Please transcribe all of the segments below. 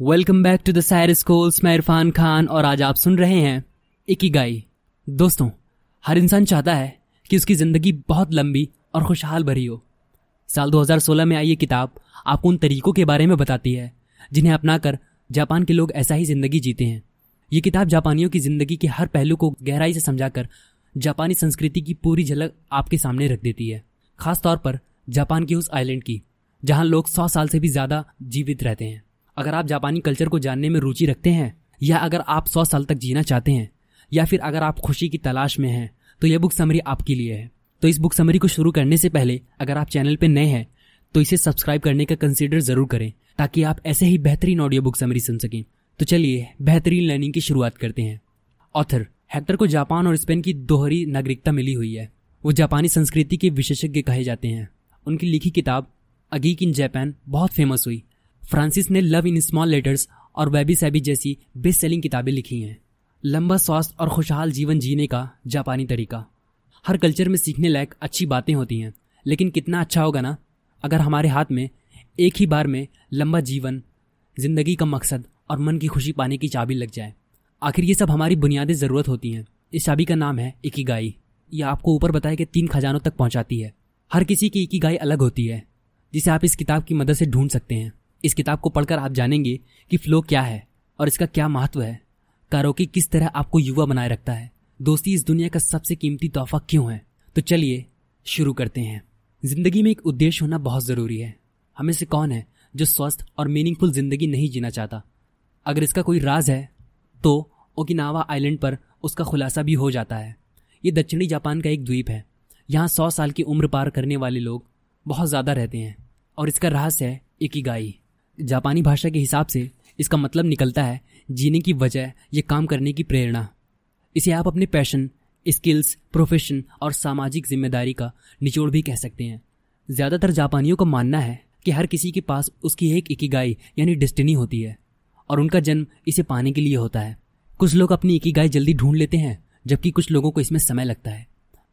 Welcome back to the सायर schools मैं इरफान खान और आज आप सुन रहे हैं इकिगाई दोस्तों, हर इंसान चाहता है कि उसकी ज़िंदगी बहुत लंबी और खुशहाल भरी हो। साल 2016 में आई ये किताब आपको उन तरीकों के बारे में बताती है, जिन्हें अपनाकर जापान के लोग ऐसा ही ज़िंदगी जीते हैं। ये किताब जापानियों की ज़िंदगी के हर पहलू को गहराई से समझाकर जापानी संस्कृति की पूरी झलक आपके सामने रख देती है, खासतौर पर जापान की उस आइलैंड की, जहाँ लोग सौ साल से भी ज़्यादा जीवित रहते हैं। अगर आप जापानी कल्चर को जानने में रुचि रखते हैं, या अगर आप सौ साल तक जीना चाहते हैं, या फिर अगर आप खुशी की तलाश में हैं तो यह बुक समरी आपके लिए है। तो इस बुक समरी को शुरू करने से पहले, अगर आप चैनल पर नए हैं तो इसे सब्सक्राइब करने का कंसिडर ज़रूर करें, ताकि आप ऐसे ही बेहतरीन ऑडियो बुक समरी सुन सकें। तो चलिए, बेहतरीन लर्निंग की शुरुआत करते हैं। ऑथर हेक्टर को जापान और स्पेन की दोहरी नागरिकता मिली हुई है। वो जापानी संस्कृति के विशेषज्ञ कहे जाते हैं। उनकी लिखी किताब अगीक इन जापान बहुत फ़ेमस हुई। फ्रांसिस ने लव इन स्मॉल लेटर्स और वेबी सैबी जैसी बेस्ट सेलिंग किताबें लिखी हैं। लंबा स्वास्थ्य और खुशहाल जीवन जीने का जापानी तरीका। हर कल्चर में सीखने लायक अच्छी बातें होती हैं, लेकिन कितना अच्छा होगा ना, अगर हमारे हाथ में एक ही बार में लंबा जीवन, ज़िंदगी का मकसद और मन की खुशी पाने की चाबी लग जाए। आखिर ये सब हमारी बुनियादी ज़रूरत होती हैं। इस चाबी का नाम है इकिगाई। ये आपको ऊपर बताए कि तीन खजानों तक पहुंचाती है। हर किसी की इकिगाई अलग होती है, जिसे आप इस किताब की मदद से ढूंढ सकते हैं। इस किताब को पढ़कर आप जानेंगे कि फ्लो क्या है और इसका क्या महत्व है। कारोकी किस तरह आपको युवा बनाए रखता है। दोस्ती इस दुनिया का सबसे कीमती तोहफा क्यों है? तो चलिए शुरू करते हैं। ज़िंदगी में एक उद्देश्य होना बहुत ज़रूरी है। हमें से कौन है जो स्वस्थ और मीनिंगफुल ज़िंदगी नहीं जीना चाहता? अगर इसका कोई राज है तो ओकिनावा आइलैंड पर उसका खुलासा भी हो जाता है। ये दक्षिणी जापान का एक द्वीप है। यहाँ सौ साल की उम्र पार करने वाले लोग बहुत ज़्यादा रहते हैं और इसका रहस्य है इकिगाई। जापानी भाषा के हिसाब से इसका मतलब निकलता है जीने की वजह या काम करने की प्रेरणा। इसे आप अपने पैशन, स्किल्स, प्रोफेशन और सामाजिक ज़िम्मेदारी का निचोड़ भी कह सकते हैं। ज़्यादातर जापानियों का मानना है कि हर किसी के पास उसकी एक इकिगाई यानी डेस्टिनी होती है और उनका जन्म इसे पाने के लिए होता है। कुछ लोग अपनी इकिगाई जल्दी ढूंढ लेते हैं, जबकि कुछ लोगों को इसमें समय लगता है।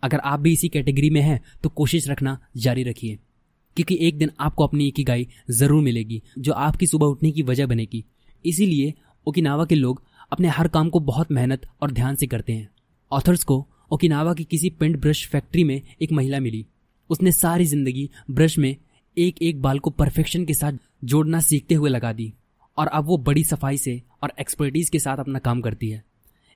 अगर आप भी इसी कैटेगरी में हैं तो कोशिश रखना जारी रखिए। क्योंकि एक दिन आपको अपनी इकिगाई ज़रूर मिलेगी, जो आपकी सुबह उठने की वजह बनेगी। इसीलिए ओकिनावा के लोग अपने हर काम को बहुत मेहनत और ध्यान से करते हैं। ऑथर्स को ओकिनावा की किसी पेंट ब्रश फैक्ट्री में एक महिला मिली। उसने सारी ज़िंदगी ब्रश में एक एक बाल को परफेक्शन के साथ जोड़ना सीखते हुए लगा दी, और अब वो बड़ी सफ़ाई से और एक्सपर्टीज के साथ अपना काम करती है।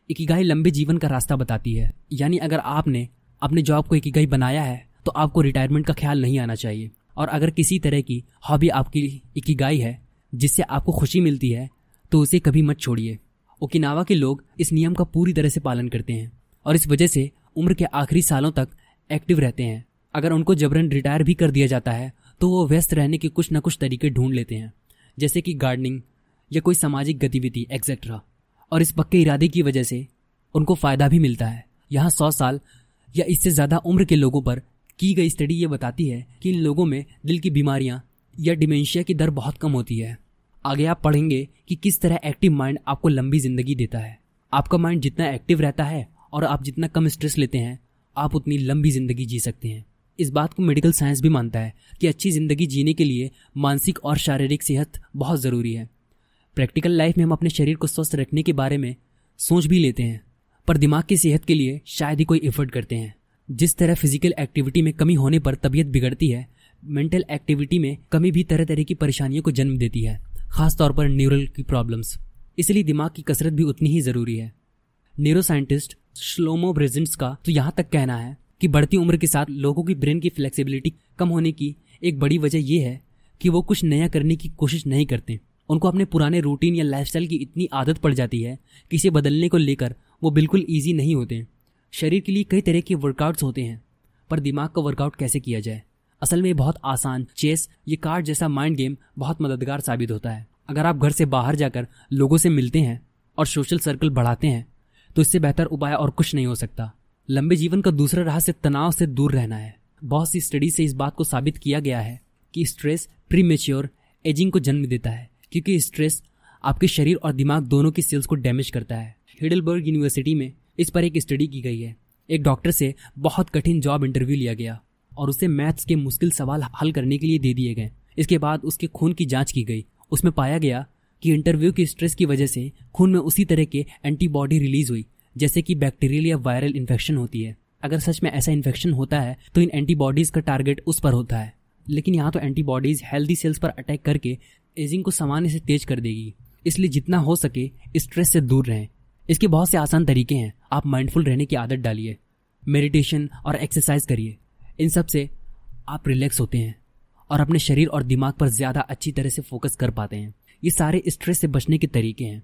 इकिगाई लंबे जीवन का रास्ता बताती है। यानी अगर आपने अपने जॉब को इकिगाई बनाया है तो आपको रिटायरमेंट का ख्याल नहीं आना चाहिए। और अगर किसी तरह की हॉबी आपकी इकिगाई है, जिससे आपको खुशी मिलती है तो उसे कभी मत छोड़िए। ओकिनावा के लोग इस नियम का पूरी तरह से पालन करते हैं और इस वजह से उम्र के आखिरी सालों तक एक्टिव रहते हैं। अगर उनको जबरन रिटायर भी कर दिया जाता है तो वो व्यस्त रहने के कुछ न कुछ तरीके ढूंढ लेते हैं, जैसे कि गार्डनिंग या कोई सामाजिक गतिविधि एक्सेट्रा और इस पक्के इरादे की वजह से उनको फ़ायदा भी मिलता है। यहाँ सौ साल या इससे ज़्यादा उम्र के लोगों पर की गई स्टडी ये बताती है कि इन लोगों में दिल की बीमारियाँ या डिमेंशिया की दर बहुत कम होती है। आगे आप पढ़ेंगे कि किस तरह एक्टिव माइंड आपको लंबी ज़िंदगी देता है। आपका माइंड जितना एक्टिव रहता है और आप जितना कम स्ट्रेस लेते हैं, आप उतनी लंबी ज़िंदगी जी सकते हैं। इस बात को मेडिकल साइंस भी मानता है कि अच्छी ज़िंदगी जीने के लिए मानसिक और शारीरिक सेहत बहुत ज़रूरी है। प्रैक्टिकल लाइफ में हम अपने शरीर को स्वस्थ रखने के बारे में सोच भी लेते हैं, पर दिमाग की सेहत के लिए शायद ही कोई एफर्ट करते हैं। जिस तरह फ़िज़िकल एक्टिविटी में कमी होने पर तबीयत बिगड़ती है मेंटल एक्टिविटी में कमी भी तरह तरह की परेशानियों को जन्म देती है, खासतौर पर न्यूरल की प्रॉब्लम्स इसलिए दिमाग की कसरत भी उतनी ही ज़रूरी है. न्यूरो साइंटिस्ट श्लोमो ब्रेजेंट्स का तो यहाँ तक कहना है कि बढ़ती उम्र के साथ लोगों की ब्रेन की फ्लेक्सिबिलिटी कम होने की एक बड़ी वजह यह है कि वो कुछ नया करने की कोशिश नहीं करते. उनको अपने पुराने रूटीन या लाइफस्टाइल की इतनी आदत पड़ जाती है कि इसे बदलने को लेकर वो बिल्कुल ईजी नहीं होते. शरीर के लिए कई तरह के वर्कआउट्स होते हैं, पर दिमाग का वर्कआउट कैसे किया जाए? असल में बहुत आसान चेस ये कार्ड जैसा माइंड गेम बहुत मददगार साबित होता है। अगर आप घर से बाहर जाकर लोगों से मिलते हैं और सोशल सर्कल बढ़ाते हैं तो इससे बेहतर उपाय और कुछ नहीं हो सकता। लंबे जीवन का दूसरा राह तनाव से दूर रहना है। बहुत सी स्टडी से इस बात को साबित किया गया है कि स्ट्रेस प्रीमेच्योर एजिंग को जन्म देता है, क्योंकि स्ट्रेस आपके शरीर और दिमाग दोनों की सेल्स को डैमेज करता है। हिडलबर्ग यूनिवर्सिटी में इस पर एक स्टडी की गई है। एक डॉक्टर से बहुत कठिन जॉब इंटरव्यू लिया गया और उसे मैथ्स के मुश्किल सवाल हल करने के लिए दे दिए गए। इसके बाद उसके खून की जाँच की गई। उसमें पाया गया कि इंटरव्यू की स्ट्रेस की वजह से खून में उसी तरह के एंटीबॉडी रिलीज़ हुई, जैसे कि बैक्टीरियल या वायरल इन्फेक्शन होती है। अगर सच में ऐसा इन्फेक्शन होता है तो इन एंटीबॉडीज का टारगेट उस पर होता है। लेकिन यहाँ तो एंटीबॉडीज हेल्दी सेल्स पर अटैक करके एजिंग को सामान्य से तेज कर देगी। इसलिए जितना हो सके स्ट्रेस से दूर रहें। इसके बहुत से आसान तरीके हैं। आप माइंडफुल रहने की आदत डालिए मेडिटेशन और एक्सरसाइज करिए। इन सबसे आप रिलैक्स होते हैं और अपने शरीर और दिमाग पर ज़्यादा अच्छी तरह से फोकस कर पाते हैं। ये सारे स्ट्रेस से बचने के तरीके हैं।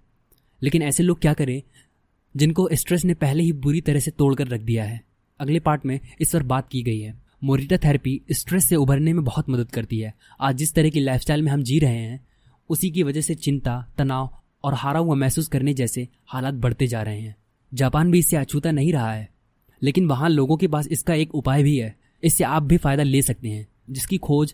लेकिन ऐसे लोग क्या करें, जिनको स्ट्रेस ने पहले ही बुरी तरह से तोड़कर रख दिया है? अगले पार्ट में इस पर बात की गई है। मोरिटा थेरेपी स्ट्रेस से उभरने में बहुत मदद करती है। आज जिस तरह की लाइफस्टाइल में हम जी रहे हैं, उसी की वजह से चिंता, तनाव और हारा हुआ महसूस करने जैसे हालात बढ़ते जा रहे हैं। जापान भी इससे अछूता नहीं रहा है, लेकिन वहाँ लोगों के पास इसका एक उपाय भी है। इससे आप भी फ़ायदा ले सकते हैं, जिसकी खोज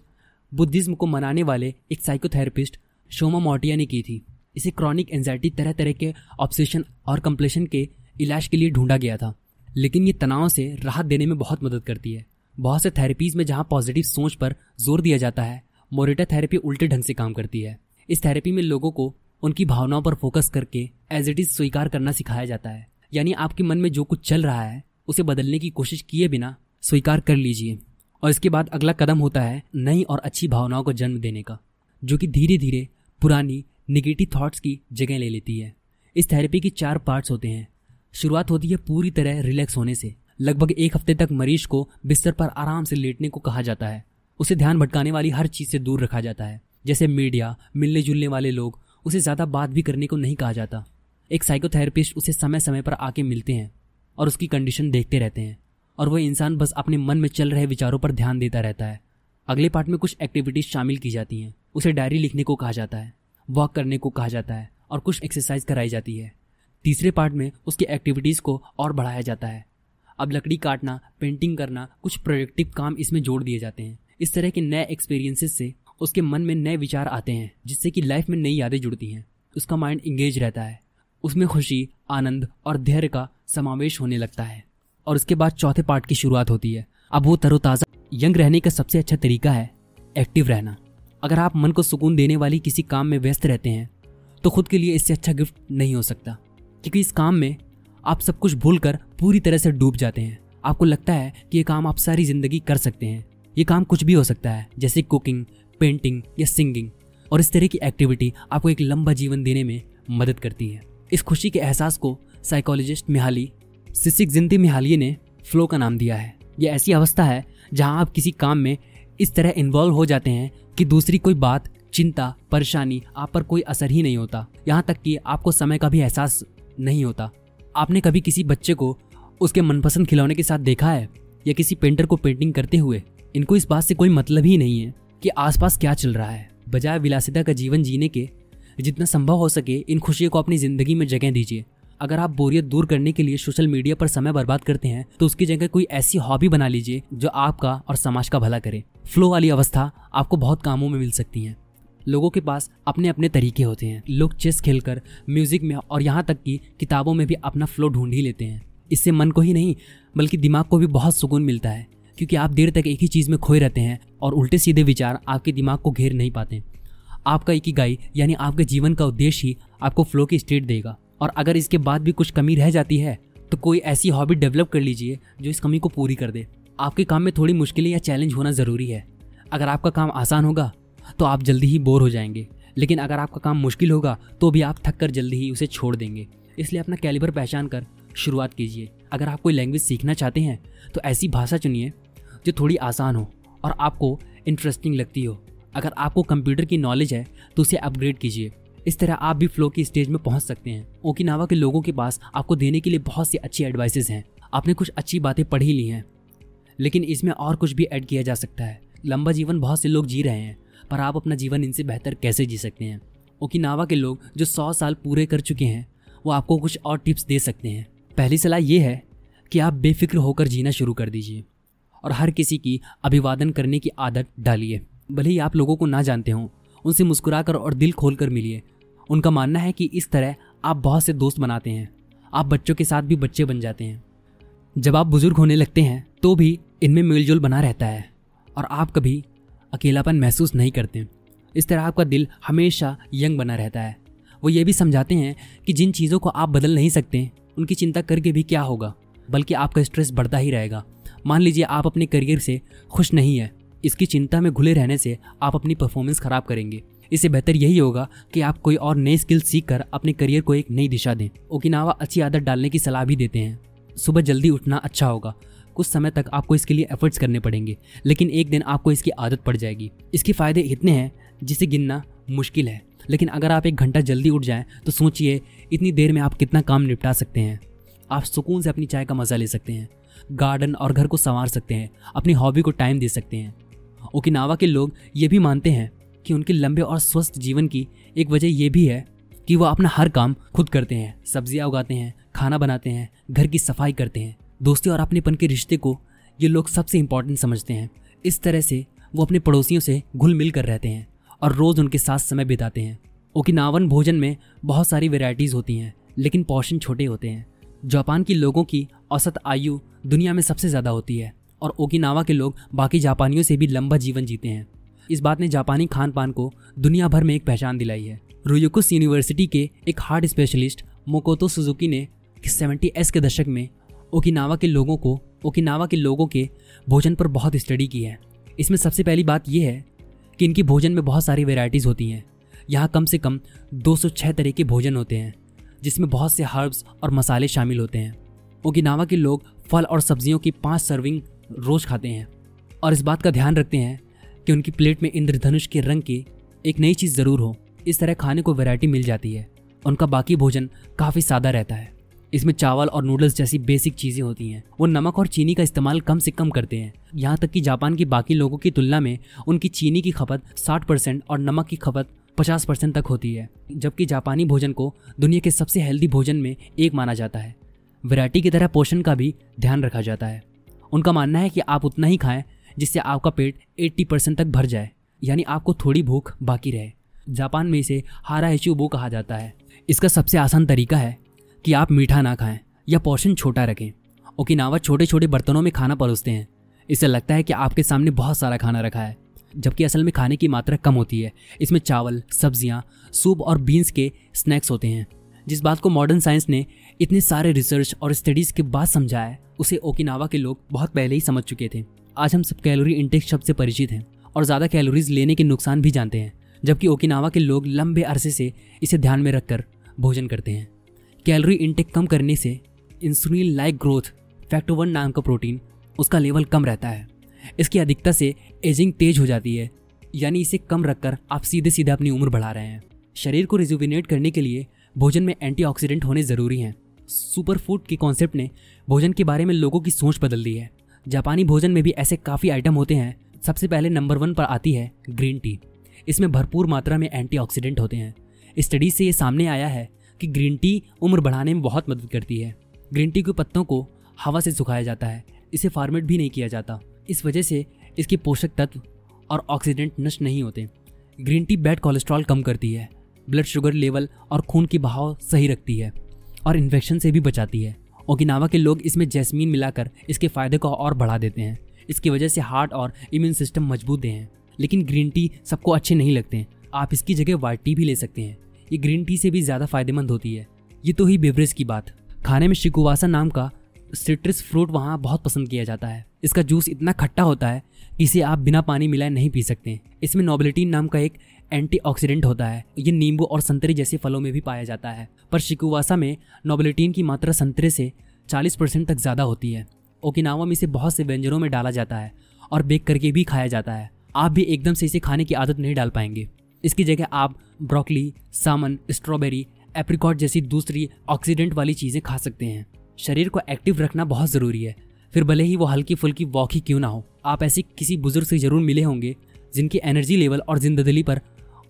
बुद्धिज्म को मनाने वाले एक साइकोथेरेपिस्ट शोमा मोटिया ने की थी। इसे क्रॉनिक एंजाइटी तरह तरह के ऑब्सेशन और कंप्लेशन के इलाज के लिए ढूंढा गया था, लेकिन ये तनाव से राहत देने में बहुत मदद करती है। बहुत से थेरेपीज में जहाँ पॉजिटिव सोच पर ज़ोर दिया जाता है, मोरिटा थेरेपी उल्टे ढंग से काम करती है। इस थेरेपी में लोगों को उनकी भावनाओं पर फोकस करके एज इट इज़ स्वीकार करना सिखाया जाता है। यानी आपके मन में जो कुछ चल रहा है, उसे बदलने की कोशिश किए बिना स्वीकार कर लीजिए। और इसके बाद अगला कदम होता है नई और अच्छी भावनाओं को जन्म देने का, जो कि धीरे धीरे पुरानी निगेटिव थॉट्स की जगह ले लेती है। इस थेरेपी की चार पार्ट्स होते हैं। शुरुआत होती है पूरी तरह रिलैक्स होने से। लगभग एक हफ़्ते तक मरीज़ को बिस्तर पर आराम से लेटने को कहा जाता है। उसे ध्यान भटकाने वाली हर चीज़ से दूर रखा जाता है। जैसे मीडिया मिलने जुलने वाले लोग उसे ज़्यादा बात भी करने को नहीं कहा जाता। एक साइकोथेरेपिस्ट उसे समय समय पर आके मिलते हैं और उसकी कंडीशन देखते रहते हैं और वह इंसान बस अपने मन में चल रहे विचारों पर ध्यान देता रहता है। अगले पार्ट में कुछ एक्टिविटीज़ शामिल की जाती हैं। उसे डायरी लिखने को कहा जाता है वॉक करने को कहा जाता है और कुछ एक्सरसाइज कराई जाती है। तीसरे पार्ट में उसकी एक्टिविटीज़ को और बढ़ाया जाता है। अब लकड़ी काटना पेंटिंग करना, कुछ प्रोडक्टिव काम इसमें जोड़ दिए जाते हैं। इस तरह के नए एक्सपीरियंसेस से उसके मन में नए विचार आते हैं, जिससे कि लाइफ में नई यादें जुड़ती हैं। उसका माइंड इंगेज रहता है। उसमें खुशी, आनंद और धैर्य का समावेश होने लगता है। और उसके बाद चौथे पार्ट की शुरुआत होती है। अब वो तरोताज़ा, यंग रहने का सबसे अच्छा तरीका है एक्टिव रहना। अगर आप मन को सुकून देने वाली किसी काम में व्यस्त रहते हैं तो खुद के लिए इससे अच्छा गिफ्ट नहीं हो सकता। क्योंकि इस काम में आप सब कुछ भूलकर पूरी तरह से डूब जाते हैं। आपको लगता है कि ये काम आप सारी ज़िंदगी कर सकते हैं। ये काम कुछ भी हो सकता है, जैसे कुकिंग पेंटिंग या सिंगिंग और इस तरह की एक्टिविटी आपको एक लंबा जीवन देने में मदद करती है। इस खुशी के एहसास को साइकोलॉजिस्ट मिहाली, सिसिक जिंदी मिहालिए ने फ्लो का नाम दिया है। यह ऐसी अवस्था है जहाँ आप किसी काम में इस तरह इन्वॉल्व हो जाते हैं कि दूसरी कोई बात, चिंता, परेशानी आप पर कोई असर ही नहीं होता। यहाँ तक कि आपको समय का भी एहसास नहीं होता। आपने कभी किसी बच्चे को उसके मनपसंद खिलौने के साथ देखा है या किसी पेंटर को पेंटिंग करते हुए? इनको इस बात से कोई मतलब ही नहीं है। कि आसपास क्या चल रहा है। बजाय विलासिता का जीवन जीने के, जितना संभव हो सके, इन खुशियों को अपनी ज़िंदगी में जगह दीजिए। अगर आप बोरियत दूर करने के लिए सोशल मीडिया पर समय बर्बाद करते हैं तो उसकी जगह कोई ऐसी हॉबी बना लीजिए, जो आपका और समाज का भला करे। फ्लो वाली अवस्था आपको बहुत कामों में मिल सकती है। लोगों के पास अपने अपने तरीके होते हैं। लोग चेस खेलकर, म्यूज़िक में और यहाँ तक कि किताबों में भी अपना फ्लो ढूंढ ही लेते हैं। इससे मन को ही नहीं, बल्कि दिमाग को भी बहुत सुकून मिलता है। क्योंकि आप देर तक एक ही चीज़ में खोए रहते हैं और उल्टे सीधे विचार आपके दिमाग को घेर नहीं पाते। आपका एक ही यानी आपके जीवन का उद्देश्य ही आपको फ्लो की स्टेट देगा। और अगर इसके बाद भी कुछ कमी रह जाती है तो कोई ऐसी हॉबी डेवलप कर लीजिए जो इस कमी को पूरी कर दे। आपके काम में थोड़ी मुश्किलें या चैलेंज होना ज़रूरी है। अगर आपका काम आसान होगा तो आप जल्दी ही बोर हो जाएँगे। लेकिन अगर आपका काम मुश्किल होगा तो भी आप थक कर जल्दी ही उसे छोड़ देंगे। इसलिए अपना कैलिबर पहचान कर शुरुआत कीजिए। अगर आप कोई लैंग्वेज सीखना चाहते हैं तो ऐसी भाषा चुनिए जो थोड़ी आसान हो और आपको इंटरेस्टिंग लगती हो। अगर आपको कंप्यूटर की नॉलेज है तो उसे अपग्रेड कीजिए। इस तरह आप भी फ्लो की स्टेज में पहुँच सकते हैं। ओकिनावा के लोगों के पास आपको देने के लिए बहुत सी अच्छी एडवाइसेस हैं। आपने कुछ अच्छी बातें पढ़ी ली हैं, लेकिन इसमें और कुछ भी ऐड किया जा सकता है। लंबा जीवन बहुत से लोग जी रहे हैं, पर आप अपना जीवन इनसे बेहतर कैसे जी सकते हैं? ओकिनावा के लोग जो सौ साल पूरे कर चुके हैं, वो आपको कुछ और टिप्स दे सकते हैं। पहली सलाह ये है कि आप बेफिक्र होकर जीना शुरू कर दीजिए। और हर किसी की अभिवादन करने की आदत डालिए। भले ही आप लोगों को ना जानते हों, उनसे मुस्कुराकर और दिल खोलकर मिलिए। उनका मानना है कि इस तरह आप बहुत से दोस्त बनाते हैं। आप बच्चों के साथ भी बच्चे बन जाते हैं। जब आप बुज़ुर्ग होने लगते हैं तो भी इनमें मेलजोल बना रहता है और आप कभी अकेलापन महसूस नहीं करते। इस तरह आपका दिल हमेशा यंग बना रहता है। वो ये भी समझाते हैं कि जिन चीज़ों को आप बदल नहीं सकते, उनकी चिंता करके भी क्या होगा, बल्कि आपका स्ट्रेस बढ़ता ही रहेगा। मान लीजिए आप अपने करियर से खुश नहीं है, इसकी चिंता में घुले रहने से आप अपनी परफॉर्मेंस खराब करेंगे। इससे बेहतर यही होगा कि आप कोई और नई स्किल सीख कर अपने करियर को एक नई दिशा दें। ओकिनावा अच्छी आदत डालने की सलाह भी देते हैं। सुबह जल्दी उठना अच्छा होगा। कुछ समय तक आपको इसके लिए एफर्ट्स करने पड़ेंगे, लेकिन एक दिन आपको इसकी आदत पड़ जाएगी। इसके फ़ायदे इतने हैं जिसे गिनना मुश्किल है, लेकिन अगर आप एक घंटा जल्दी उठ जाएँ तो सोचिए इतनी देर में आप कितना काम निपटा सकते हैं। आप सुकून से अपनी चाय का मज़ा ले सकते हैं। गार्डन और घर को संवार सकते हैं, अपनी हॉबी को टाइम दे सकते हैं। ओकिनावा के लोग ये भी मानते हैं कि उनके लंबे और स्वस्थ जीवन की एक वजह यह भी है कि वह अपना हर काम खुद करते हैं, सब्ज़ियाँ उगाते हैं, खाना बनाते हैं, घर की सफ़ाई करते हैं। दोस्ती और अपनेपन के रिश्ते को ये लोग सबसे इंपॉर्टेंट समझते हैं। इस तरह से वो अपने पड़ोसियों से घुल मिल कर रहते हैं और रोज़ उनके साथ समय बिताते हैं। ओकिनावन भोजन में बहुत सारी वेराइटीज़ होती हैं, लेकिन पोर्शन छोटे होते हैं। जापान के लोगों की औसत आयु दुनिया में सबसे ज़्यादा होती है और ओकिनावा के लोग बाकी जापानियों से भी लंबा जीवन जीते हैं। इस बात ने जापानी खान पान को दुनिया भर में एक पहचान दिलाई है। रोयुकुस यूनिवर्सिटी के एक हार्ट स्पेशलिस्ट मोकोतो सुजुकी ने सेवेंटी एस के दशक में ओकिनावा के लोगों को, ओकिनावा के लोगों के भोजन पर बहुत स्टडी की है। इसमें सबसे पहली बात यह है कि इनकी भोजन में बहुत सारी वेराइटीज़ होती हैं। यहाँ कम से कम 206 तरह के भोजन होते हैं। जिसमें बहुत से हर्ब्स और मसाले शामिल होते हैं। ओकिनावा के लोग फल और सब्जियों की पाँच सर्विंग रोज़ खाते हैं। और इस बात का ध्यान रखते हैं कि उनकी प्लेट में इंद्रधनुष के रंग की एक नई चीज़ ज़रूर हो। इस तरह खाने को वैरायटी मिल जाती है। उनका बाकी भोजन काफ़ी सादा रहता है। इसमें चावल और नूडल्स जैसी बेसिक चीज़ें होती हैं। वो नमक और चीनी का इस्तेमाल कम से कम करते हैं। यहाँ तक कि जापान की बाकी लोगों की तुलना में उनकी चीनी की खपत 60 परसेंट और नमक की खपत 50 परसेंट तक होती है, जबकि जापानी भोजन को दुनिया के सबसे हेल्दी भोजन में एक माना जाता है। वैरायटी की तरह पोषण का भी ध्यान रखा जाता है। उनका मानना है कि आप उतना ही खाएँ, जिससे आपका पेट 80 परसेंट तक भर जाए, यानी आपको थोड़ी भूख बाकी रहे। जापान में इसे हारा हेचुबो कहा जाता है। इसका सबसे आसान तरीका है कि आप मीठा ना खाएँ या पोर्शन छोटा रखें। ओकिनावा छोटे छोटे बर्तनों में खाना परोसते हैं। इससे लगता है कि आपके सामने बहुत सारा खाना रखा है। जबकि असल में खाने की मात्रा कम होती है। इसमें चावल, सब्ज़ियाँ, सूप और बीन्स के स्नैक्स होते हैं। जिस बात को मॉडर्न साइंस ने इतने सारे रिसर्च और स्टडीज़ के बाद समझा है, उसे ओकिनावा के लोग बहुत पहले ही समझ चुके थे। आज हम सब कैलोरी इंटेक शब्द से परिचित हैं और ज़्यादा कैलोरीज लेने के नुकसान भी जानते हैं, जबकि ओकिनावा के लोग लंबे अरसे से इसे ध्यान में रखकर भोजन करते हैं। कैलोरी इंटेक कम करने से insulin like growth factor one नाम का प्रोटीन उसका लेवल कम रहता है। इसकी अधिकता से एजिंग तेज हो जाती है। यानी इसे कम रखकर आप सीधे सीधे अपनी उम्र बढ़ा रहे हैं। शरीर को रिजुविनेट करने के लिए भोजन में एंटीऑक्सीडेंट होने ज़रूरी हैं। सुपर फ़ूड के कॉन्सेप्ट ने भोजन के बारे में लोगों की सोच बदल दी है। जापानी भोजन में भी ऐसे काफ़ी आइटम होते हैं। सबसे पहले नंबर वन पर आती है ग्रीन टी इसमें भरपूर मात्रा में एंटीऑक्सीडेंट होते हैं। स्टडी से ये सामने आया है कि ग्रीन टी उम्र बढ़ाने में बहुत मदद करती है। ग्रीन टी के पत्तों को हवा से सुखाया जाता है। इसे फार्मेट भी नहीं किया जाता। इस वजह से इसके पोषक तत्व और ऑक्सीडेंट नष्ट नहीं होते। ग्रीन टी बैड कोलेस्ट्रॉल कम करती है। ब्लड शुगर लेवल और खून की बहाव सही रखती है और इन्फेक्शन से भी बचाती है। ओकिनावा के लोग इसमें जैस्मीन मिलाकर इसके फ़ायदे को और बढ़ा देते हैं। इसकी वजह से हार्ट और इम्यून सिस्टम मज़बूत हैं। लेकिन ग्रीन टी सबको अच्छे नहीं लगते। हैं आप इसकी जगह वाइट टी भी ले सकते हैं। ये ग्रीन टी से भी ज़्यादा फ़ायदेमंद होती है। ये तो ही बेवरेज की बात। खाने में शिकुवासा नाम का सिट्रस फ्रूट वहाँ बहुत पसंद किया जाता है। इसका जूस इतना खट्टा होता है कि इसे आप बिना पानी मिलाए नहीं पी सकते। इसमें नोबलिटीन नाम का एक एंटीऑक्सीडेंट होता है। ये नींबू और संतरे जैसे फलों में भी पाया जाता है। पर शिकुवासा में नोबलिटीन की मात्रा संतरे से 40 परसेंट तक ज़्यादा होती है। ओकिनावा में इसे बहुत से व्यंजनों में डाला जाता है और बेक करके भी खाया जाता है। आप भी एकदम से इसे खाने की आदत नहीं डाल पाएँगे। इसकी जगह आप ब्रोकली, सामन, स्ट्रॉबेरी, एप्रिकॉट जैसी दूसरी ऑक्सीडेंट वाली चीज़ें खा सकते हैं। शरीर को एक्टिव रखना बहुत ज़रूरी है। फिर भले ही वो हल्की फुल्की वॉक ही क्यों ना हो, आप ऐसे किसी बुज़ुर्ग से ज़रूर मिले होंगे, जिनकी एनर्जी लेवल और ज़िंदगी पर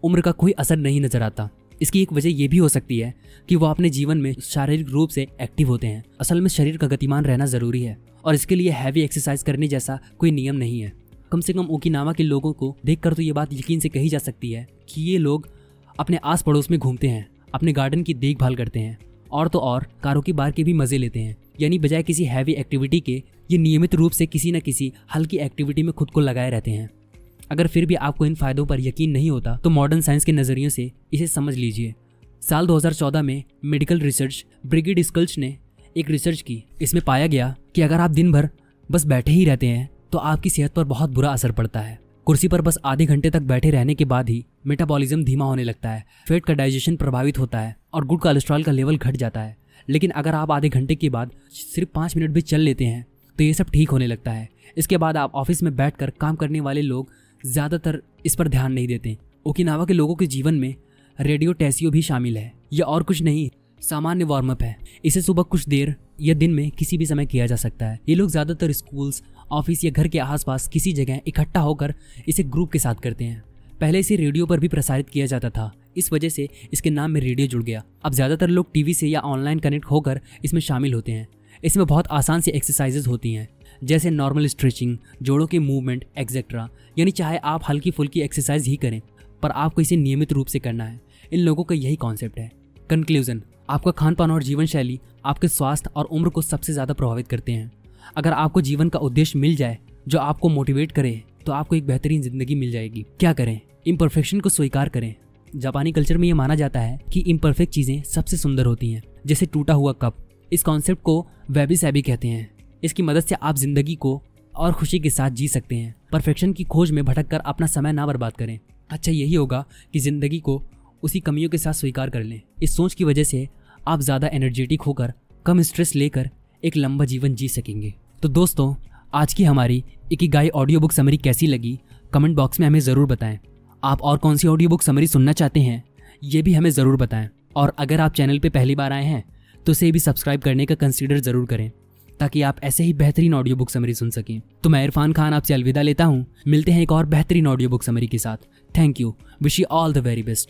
उम्र का कोई असर नहीं नज़र आता। इसकी एक वजह यह भी हो सकती है कि वो अपने जीवन में शारीरिक रूप से एक्टिव होते हैं। असल में शरीर का गतिमान रहना ज़रूरी है, और इसके लिए हैवी एक्सरसाइज करने जैसा कोई नियम नहीं है। कम से कम ओकिनावा के लोगों को देखकर तो ये बात यकीन से कही जा सकती है कि ये लोग अपने आस पड़ोस में घूमते हैं, अपने गार्डन की देखभाल करते हैं, और तो और, कारों की बार के भी मज़े लेते हैं। यानी बजाय किसी हैवी एक्टिविटी के, ये नियमित रूप से किसी न किसी हल्की एक्टिविटी में खुद को लगाए रहते हैं। अगर फिर भी आपको इन फायदों पर यकीन नहीं होता तो मॉडर्न साइंस के नज़रियों से इसे समझ लीजिए। साल 2014 में मेडिकल रिसर्च ब्रिगेड स्कल्च ने एक रिसर्च की। इसमें पाया गया कि अगर आप दिन भर बस बैठे ही रहते हैं तो आपकी सेहत पर बहुत बुरा असर पड़ता है। कुर्सी पर बस आधे घंटे तक बैठे रहने के बाद ही मेटाबॉलिज्म धीमा होने लगता है। फेट का डाइजेशन प्रभावित होता है और गुड कोलेस्ट्रॉल का लेवल घट जाता है। लेकिन अगर आप आधे घंटे के बाद सिर्फ़ पाँच मिनट भी चल लेते हैं तो ये सब ठीक होने लगता है। इसके बाद आप ऑफ़िस में बैठ कर काम करने वाले लोग ज़्यादातर इस पर ध्यान नहीं देते। ओकिनावा के लोगों के जीवन में रेडियो टेसियो भी शामिल है। यह और कुछ नहीं, सामान्य वार्म अप है। इसे सुबह कुछ देर या दिन में किसी भी समय किया जा सकता है। ये लोग ज़्यादातर स्कूल्स, ऑफ़िस या घर के आसपास किसी जगह इकट्ठा होकर इसे ग्रुप के साथ करते हैं। पहले इसे रेडियो पर भी प्रसारित किया जाता था। इस वजह से इसके नाम में रेडियो जुड़ गया। अब ज़्यादातर लोग टीवी से या ऑनलाइन कनेक्ट होकर इसमें शामिल होते हैं। इसमें बहुत आसान सी एक्सरसाइजेज होती हैं, जैसे नॉर्मल स्ट्रेचिंग जोड़ों के मूवमेंट एक्सेट्रा यानी चाहे आप हल्की फुल्की एक्सरसाइज ही करें, पर आपको इसे नियमित रूप से करना है। इन लोगों का यही कॉन्सेप्ट है। कंक्लूजन आपका खान पान और जीवन शैली आपके स्वास्थ्य और उम्र को सबसे ज़्यादा प्रभावित करते हैं। अगर आपको जीवन का उद्देश्य मिल जाए, जो आपको मोटिवेट करे तो आपको एक बेहतरीन ज़िंदगी मिल जाएगी। क्या करें? इम्परफेक्शन को स्वीकार करें। जापानी कल्चर में यह माना जाता है कि इम्परफेक्ट चीज़ें सबसे सुंदर होती हैं, जैसे टूटा हुआ कप। इस कॉन्सेप्ट को वेबी सैबी कहते हैं। इसकी मदद से आप ज़िंदगी को और खुशी के साथ जी सकते हैं। परफेक्शन की खोज में भटक कर अपना समय ना बर्बाद करें। अच्छा यही होगा कि ज़िंदगी को उसी कमियों के साथ स्वीकार कर लें। इस सोच की वजह से आप ज़्यादा एनर्जेटिक होकर, कम स्ट्रेस लेकर एक लंबा जीवन जी सकेंगे। तो दोस्तों, आज की हमारी एक गाय ऑडियो बुक समरी कैसी लगी? कमेंट बॉक्स में हमें ज़रूर बताएँ। आप और कौन सी ऑडियो बुक समरी सुनना चाहते हैं, ये भी हमें ज़रूर बताएँ। और अगर आप चैनल पर पहली बार आए हैं तो इसे भी सब्सक्राइब करने का कंसिडर ज़रूर करें, ताकि आप ऐसे ही बेहतरीन ऑडियो बुक समरी सुन सकें। तो मैं इरफान खान आपसे अलविदा लेता हूँ। मिलते हैं एक और बेहतरीन ऑडियो बुक समरी के साथ। Thank you wish you all the very best